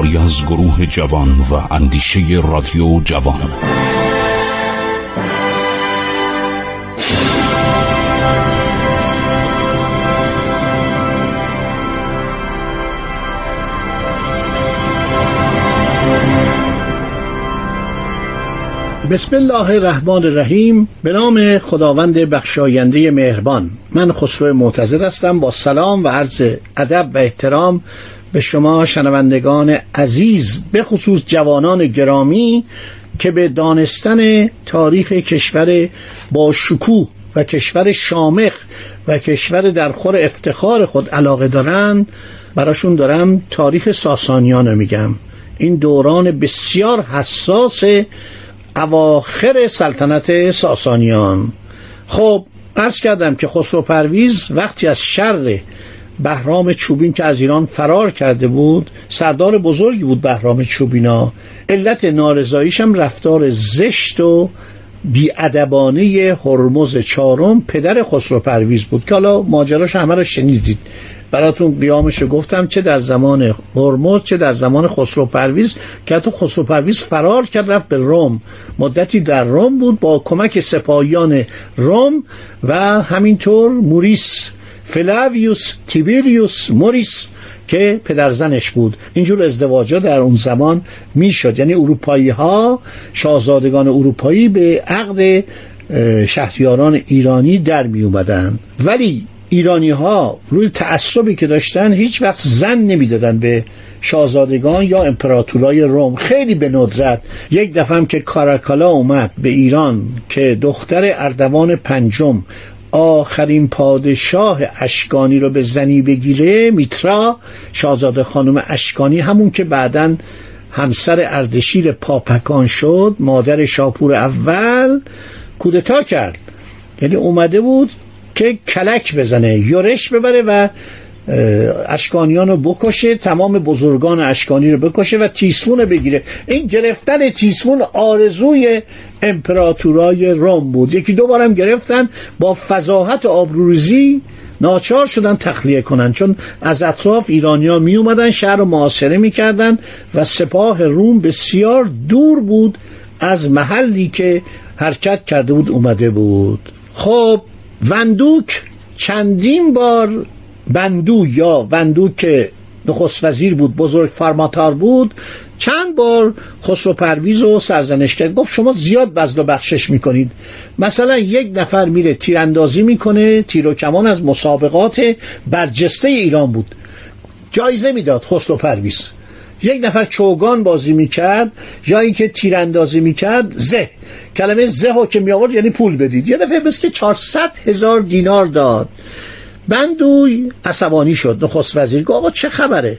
کاری از گروه جوان و اندیشه رادیو جوان. بسم الله الرحمن الرحیم. به نام خداوند بخشاینده مهربان. من خسرو معتظر هستم. با سلام و عرض ادب و احترام به شما شنوندگان عزیز به خصوص جوانان گرامی که به دانستن تاریخ کشور با شکوه و کشور شامخ و کشور در خور افتخار خود علاقه دارند براشون دارم تاریخ ساسانیان رو میگم. این دوران بسیار حساس اواخر سلطنت ساسانیان. خب عرض کردم که خسرو پرویز وقتی از شر بهرام چوبین که از ایران فرار کرده بود سردار بزرگی بود بهرام چوبینا علت نارضاییش هم رفتار زشت و بیادبانه هرمز چهارم پدر خسرو پرویز بود که حالا ماجراش همه رو شنیدید. براتون قیامش گفتم چه در زمان هرمز چه در زمان خسرو پرویز که حتی خسرو پرویز فرار کرد رفت به روم. مدتی در روم بود با کمک سپاهیان روم و همینطور موریس فلاویوس تیبریوس موریس که پدرزنش بود. اینجور ازدواجا در اون زمان می‌شد. یعنی اروپایی ها شاهزادگان اروپایی به عقد شهریاران ایرانی در می اومدن ولی ایرانی ها روی تعصبی که داشتن هیچ وقت زن نمی‌دادن به شاهزادگان یا امپراتورای روم. خیلی به ندرت. یک دفعه که کاراکالا اومد به ایران که دختر اردوان پنجم آخرین پادشاه اشکانی رو به زنی بگیره میترا. شاهزاده خانم اشکانی همون که بعدا همسر اردشیر پاپکان شد مادر شاپور اول کودتا کرد. یعنی اومده بود که کلک بزنه یورش ببره و اشکانیان رو بکشه تمام بزرگان اشکانی رو بکشه و تیسفون بگیره. این گرفتن تیسفون آرزوی امپراتورای روم بود. یکی دو بارم گرفتن با فضاحت آبروریزی ناچار شدن تخلیه کنن. چون از اطراف ایرانیا می اومدن شهر رو معاصره می‌کردن و سپاه روم بسیار دور بود از محلی که حرکت کرده بود اومده بود. خب وندوک چندین بار بندو یا وندو که نخست وزیر بود بزرگ فرماتار بود چند بار خسرو پرویز و سرزنش کرد گفت شما زیاد بزل و بخشش می‌کنید. مثلا یک نفر میره تیراندازی می‌کنه تیر و کمان از مسابقات برجسته ایران بود. جایزه می‌داد خسرو پرویز. یک نفر چوگان بازی می‌کرد یا اینکه تیراندازی می‌کرد زه. کلمه زه که می آورد یعنی پول بدید. یه دفعه بس که 400 هزار دینار داد. بندوی عصبانی شد نخست وزیر گفت آقا چه خبره؟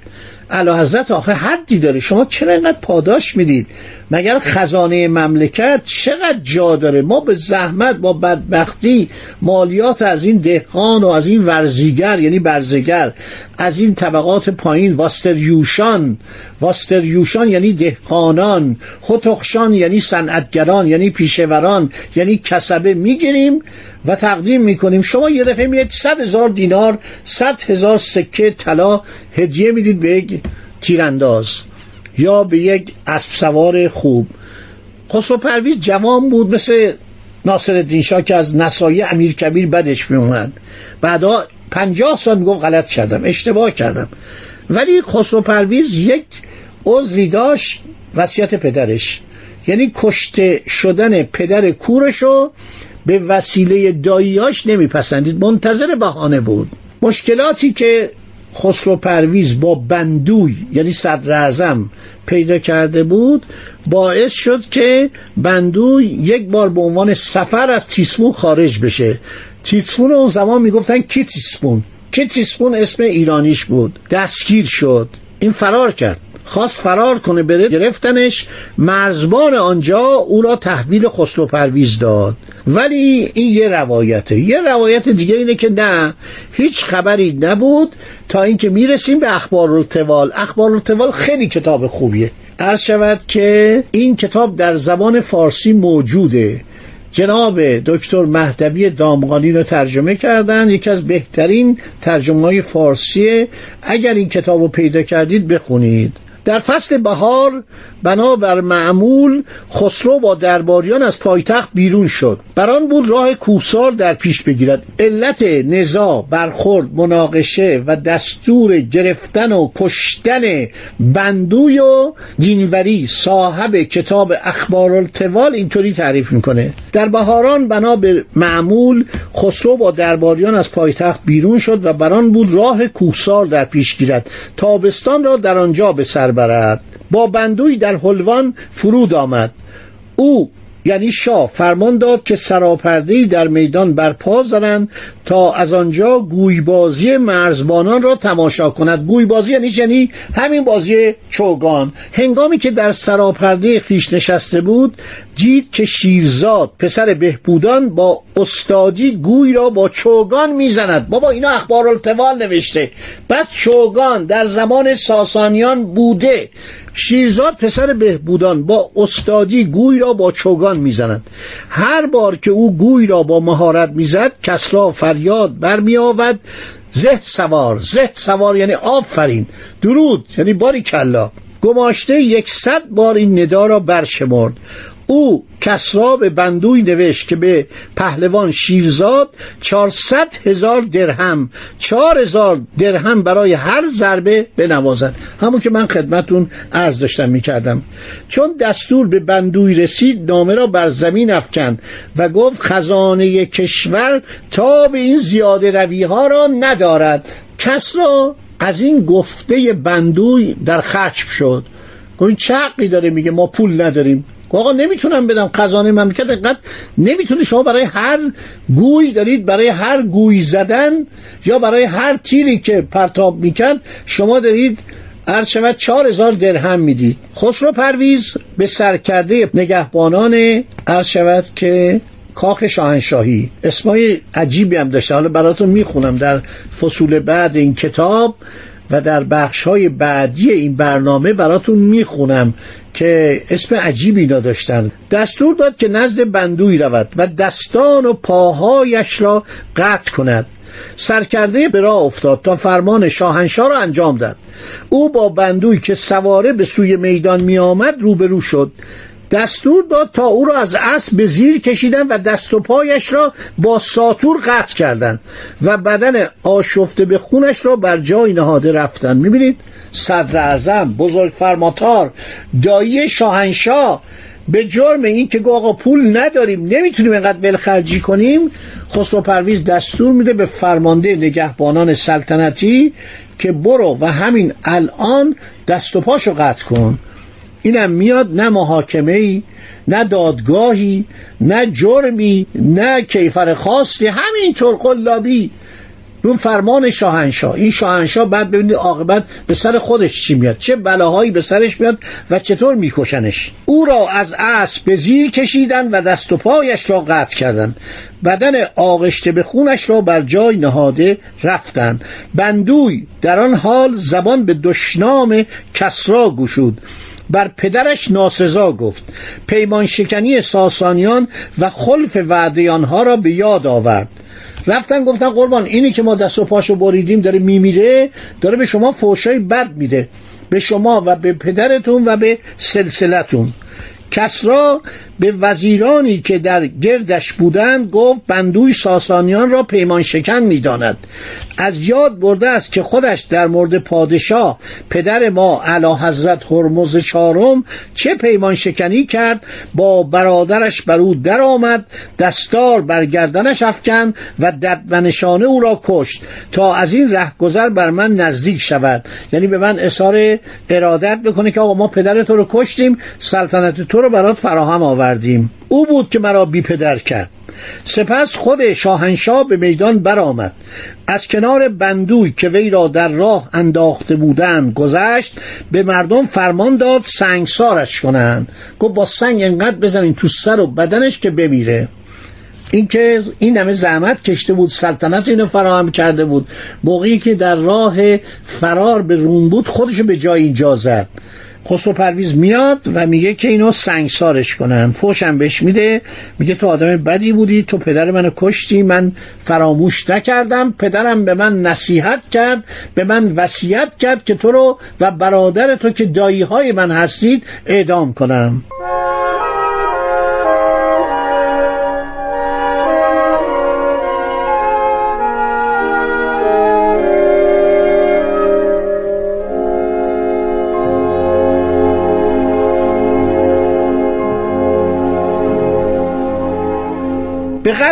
اعلی حضرت آخه حدی داره. شما چرا اینقدر پاداش می‌دید؟ مگر خزانه مملکت چقدر جا داره؟ ما به زحمت با بدبختی مالیات از این دهقان و از این ورزیگر یعنی برزگر از این طبقات پایین واستریوشان. واستریوشان یعنی دهقانان. خطخشان یعنی صنعتگران یعنی پیشوران یعنی کسبه می‌گیریم و تقدیم می‌کنیم. شما یه دفعه میاد صد هزار دینار صد هزار سکه طلا هدیه می‌دید به یک تیرانداز یا به یک اسب سوار خوب. خسرو پرویز جوان بود مثل ناصر الدین شاه که از نسای امیر کبیر بدش میومد بعدا پنجاه سال می‌گفت غلط کردم اشتباه کردم. ولی خسرو پرویز یک عذری داشت وصیت پدرش. یعنی کشته شدن پدر کورشو به وسیله داییاش نمیپسندید. منتظر بهانه بود. مشکلاتی که خسرو پرویز با بندوی یعنی صدر اعظم پیدا کرده بود باعث شد که بندوی یک بار به عنوان سفر از تیسفون خارج بشه. تیسفون اون زمان می‌گفتن کی تیسفون کی تیسفون اسم ایرانیش بود. دستگیر شد. این فرار کرد. خواست فرار کنه بره گرفتنش مرزبان آنجا او را تحویل خسرو پرویز داد. ولی این یه روایته. یه روایت دیگه اینه که نه هیچ خبری نبود تا اینکه می‌رسیم به اخبار التوال اخبار التوال خیلی کتاب خوبیه. عرض شود که این کتاب در زبان فارسی موجوده. جناب دکتر مهدوی دامغانی رو ترجمه کردن یکی از بهترین ترجمه های فارسیه. اگر این کتاب رو پیدا کردید بخونید. در فصل بهار بنابر معمول خسرو با درباریان از پایتخت بیرون شد. بران بود راه کوسار در پیش بگیرد. علت نزاع برخورد مناقشه و دستور گرفتن و کشتن بندوی و دینوری صاحب کتاب اخبار التوال اینطوری تعریف می‌کنه. در بهاران بنا به معمول خسرو با درباریان از پایتخت بیرون شد و بران بود راه کوسار در پیش گیرد. تابستان را در آنجا به سر برد. با بندوی در حلوان فرود آمد. او یعنی شاه فرمان داد که سراپرده در میدان برپا زنند تا از آنجا گویبازی مرزبانان را تماشا کند. گویبازی یعنی یعنی همین بازی چوگان. هنگامی که در سراپرده خیش نشسته بود دید که شیرزاد پسر بهبودان با استادی گوی را با چوگان می‌زند. بابا اینا اخبار التوال نوشته. بس چوگان در زمان ساسانیان بوده. شیرزاد پسر بهبودان با استادی گوی را با چوگان می‌زند. هر بار که او گوی را با مهارت می‌زد کسرا فریاد برمی آود زه سوار زه سوار یعنی آفرین. درود یعنی باری کلا گماشته یکصد بار این ندا را برشمرد. او کسرا به بندوی نوشت که به پهلوان شیرزاد چهارصد هزار درهم چهار هزار درهم برای هر ضربه بنوازد. همون که من خدمتون عرض داشتم می‌کردم. چون دستور به بندوی رسید نامه را بر زمین افکند و گفت خزانه کشور تا به این زیاده روی ها را ندارد. کسرا از این گفته بندوی در خشم شد. گوی چه داره؟ میگه ما پول نداریم. آقا نمی‌تونم بدم خزانه مملکت انقدر نمی‌تونه شما برای هر گوی دارید برای هر گوی زدن یا برای هر تیری که پرتاب میکن شما دارید عرض شود چهار هزار درهم می‌دید. خسرو پرویز به سرکرده نگهبانان عرض شود که کاخ شاهنشاهی اسمای عجیبی هم داشته. حالا براتون می‌خونم در فصول بعد این کتاب. و در بخش های بعدی این برنامه براتون می‌خونم که اسم عجیبی داشتن دستور داد که نزد بندوی رود و دستان و پاهایش را قطع کند. سرکرده به راه افتاد تا فرمان شاهنشاه را انجام داد او با بندوی که سواره به سوی میدان می آمد روبرو شد. دستور داد تا او را از اسب به زیر کشیدن و دست و پایش را با ساتور قطع کردند و بدن آشفته به خونش را بر جای نهاده رفتن می‌بینید؟ صدر اعظم بزرگ فرماتار دایی شاهنشاه. به جرم این که آقا پول نداریم نمی‌تونیم اینقدر ولخرجی کنیم خسرو پرویز دستور میده به فرمانده نگهبانان سلطنتی که برو و همین الان دست و پاشو قطع کن. اینم میاد نه محاکمه ای نه دادگاهی نه جرمی نه کیفر خاصی. همینطور قلابی. اون فرمان شاهنشاه. این شاهنشاه بعد ببینید عاقبت به سر خودش چی میاد. چه بلاهایی به سرش میاد و چطور میکشنش. او را از اسب به زیر کشیدن و دست و پایش را قطع کردند بدن آغشته به خونش را بر جای نهاده رفتند بندوی در آن حال زبان به دشنام کسرا گشود. بر پدرش ناسزا گفت. پیمان شکنی ساسانیان و خلف وعده آنها را به یاد آورد. رفتن گفتن قربان اینی که ما دست و پاشو بریدیم داره میمیره داره به شما فوشای بد میده. به شما و به پدرتون و به سلسلتون. کسرا به وزیرانی که در گردش بودند گفت بندوی ساسانیان را پیمان شکن می‌داند. از یاد برده است که خودش در مورد پادشاه پدر ما علا حضرت هرمز چارم چه پیمان شکنی کرد با برادرش بر او درآمد دستار بر گردنش افکن و ددمنشانه او را کشت تا از این رهگذر بر من نزدیک شود. یعنی به من اظهار ارادت بکنه که آقا ما پدر تو رو کشتیم سلطنت تو رو برات فراهم آورد. آوردیم او بود که مرا بی پدر کرد. سپس خود شاهنشاه به میدان برآمد. از کنار بندوی که وی را در راه انداخته بودند گذشت به مردم فرمان داد سنگسارش کنند. گفت با سنگ انقدر بزنین تو سر و بدنش که بمیره. این که این همه زحمت کشته بود سلطنت اینو فراهم کرده بود. موقعی که در راه فرار به روم بود خودشو به جای اینجا زد. خسرو پرویز میاد و میگه که اینو سنگسارش کنن. فوشم بهش میده. میگه تو آدم بدی بودی. تو پدر منو کشتی. من فراموش نکردم. پدرم به من نصیحت کرد. به من وصیت کرد که تو رو و برادر تو که دایی های من هستید اعدام کنم.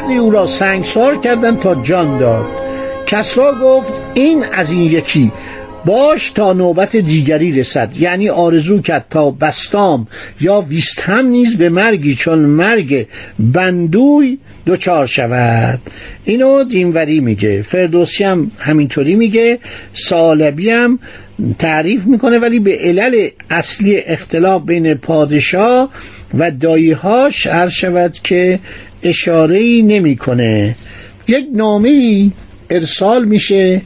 قدری او را سنگسار کردند تا جان داد. کسرا گفت این از این یکی. باش تا نوبت دیگری رسد. یعنی آرزو کرد تا بستام یا ویستهم نیز به مرگی چون مرگ بندوی دوچار شود. اینو دینوری میگه. فردوسی هم همینطوری میگه. سالبی هم تعریف می‌کنه ولی به علل اصلی اختلاف بین پادشاه و داییهاش عرض شود که اشاره نمی‌کنه. یک نامه ارسال میشه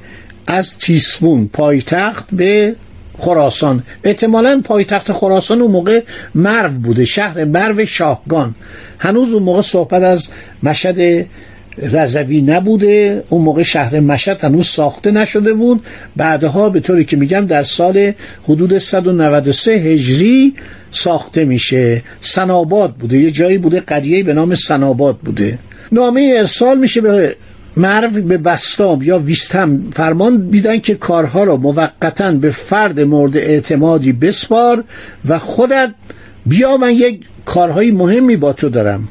از تیسفون پایتخت به خراسان. احتمالا پایتخت خراسان اون موقع مرو بوده شهر مرو شاهگان. هنوز اون موقع صحبت از مشهد رضوی نبوده اون موقع شهر مشهد هنوز ساخته نشده بود. بعدها به طوری که میگم در سال حدود 193 هجری ساخته میشه. سناباد بوده. یه جایی بوده قریه به نام سناباد بوده. نامه ارسال میشه به مرو به بستام یا ویستم فرمان بیدن که کارها را موقتا به فرد مورد اعتمادی بسپار و خودت بیا من یک کارهای مهمی با تو دارم.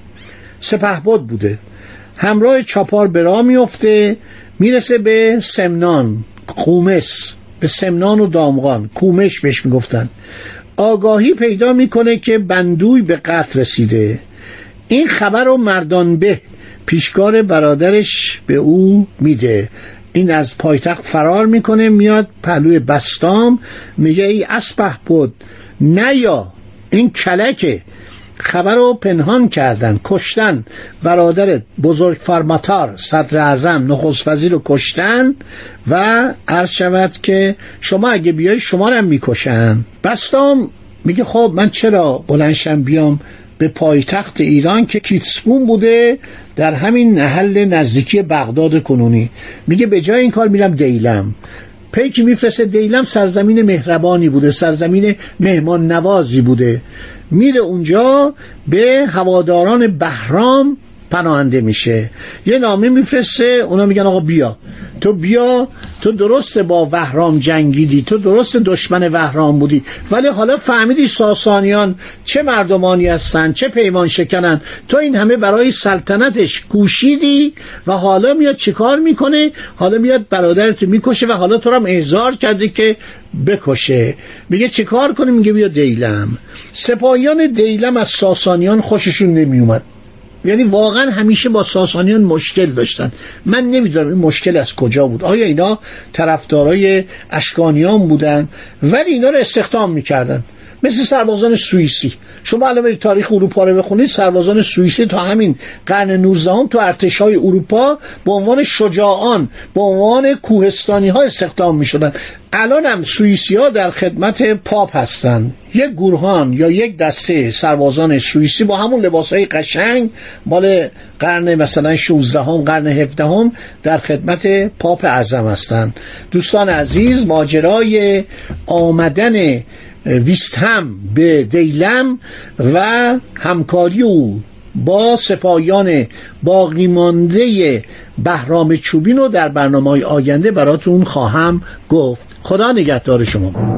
سپهبد بوده. همراه چاپار به راه میفته می‌رسه به سمنان قومس به سمنان و دامغان. کومش بهش می‌گفتن. آگاهی پیدا می‌کنه که بندوی به قتل رسیده. این خبر رو مردان به پیشکار برادرش به او میده. این از پایتخت فرار می‌کنه میاد پهلوی بستام میگه ای اسپه بود یا این کلکه. خبر رو پنهان کردن کشتن. برادر بزرگ فرماتار صدر اعظم نخست وزیر رو کشتن و عرض شود که شما اگه بیای شما رو می‌کشن. بستام میگه خب من چرا بلنشم بیام به پایتخت ایران که کیتسپون بوده در همین محل نزدیکی بغداد کنونی. میگه به جای این کار میرم دیلم. پیکی میفرسته دیلم سرزمین مهربانی بوده سرزمین مهمان نوازی بوده. میره اونجا به هواداران بهرام پناهنده میشه. یه نامه میفرسته اونا میگن آقا بیا. تو بیا تو درست با وهرام جنگیدی تو درست دشمن وهرام بودی ولی حالا فهمیدی ساسانیان چه مردمانی هستن چه پیمان شکنن. تو این همه برای سلطنتش کوشیدی و حالا میاد چیکار می‌کنه؟ حالا میاد برادرت می‌کشه و حالا تو هم احضار کرده که بکشه. میگه چیکار کنه میگه بیا دیلم. سپاهیان دیلم از ساسانیان خوششون نمیومد یعنی واقعا همیشه با ساسانیان مشکل داشتن. من نمی‌دونم این مشکل از کجا بود. آیا اینا طرفدارای اشکانیان بودن؟ ولی اینا رو استخدام می‌کردن. مثل سربازان سوئیسی. شما الان تاریخ اروپا رو بخونید سربازان سوئیسی تا همین قرن 19 تو ارتش های اروپا به عنوان شجاعان به عنوان کوهستانی ها استخدام می شدن الان هم سوئیسی ها در خدمت پاپ هستند یک گروهان یا یک دسته سربازان سوئیسی با همون لباس های قشنگ مال قرن مثلا 16 هم قرن 17 هم در خدمت پاپ اعظم هستند دوستان عزیز ماجرای آمدن ویستهم به دیلم و همکاری او با سپاهیان باقی مانده بهرام چوبین رو در برنامه آینده براتون خواهم گفت. خدا نگهدار شما.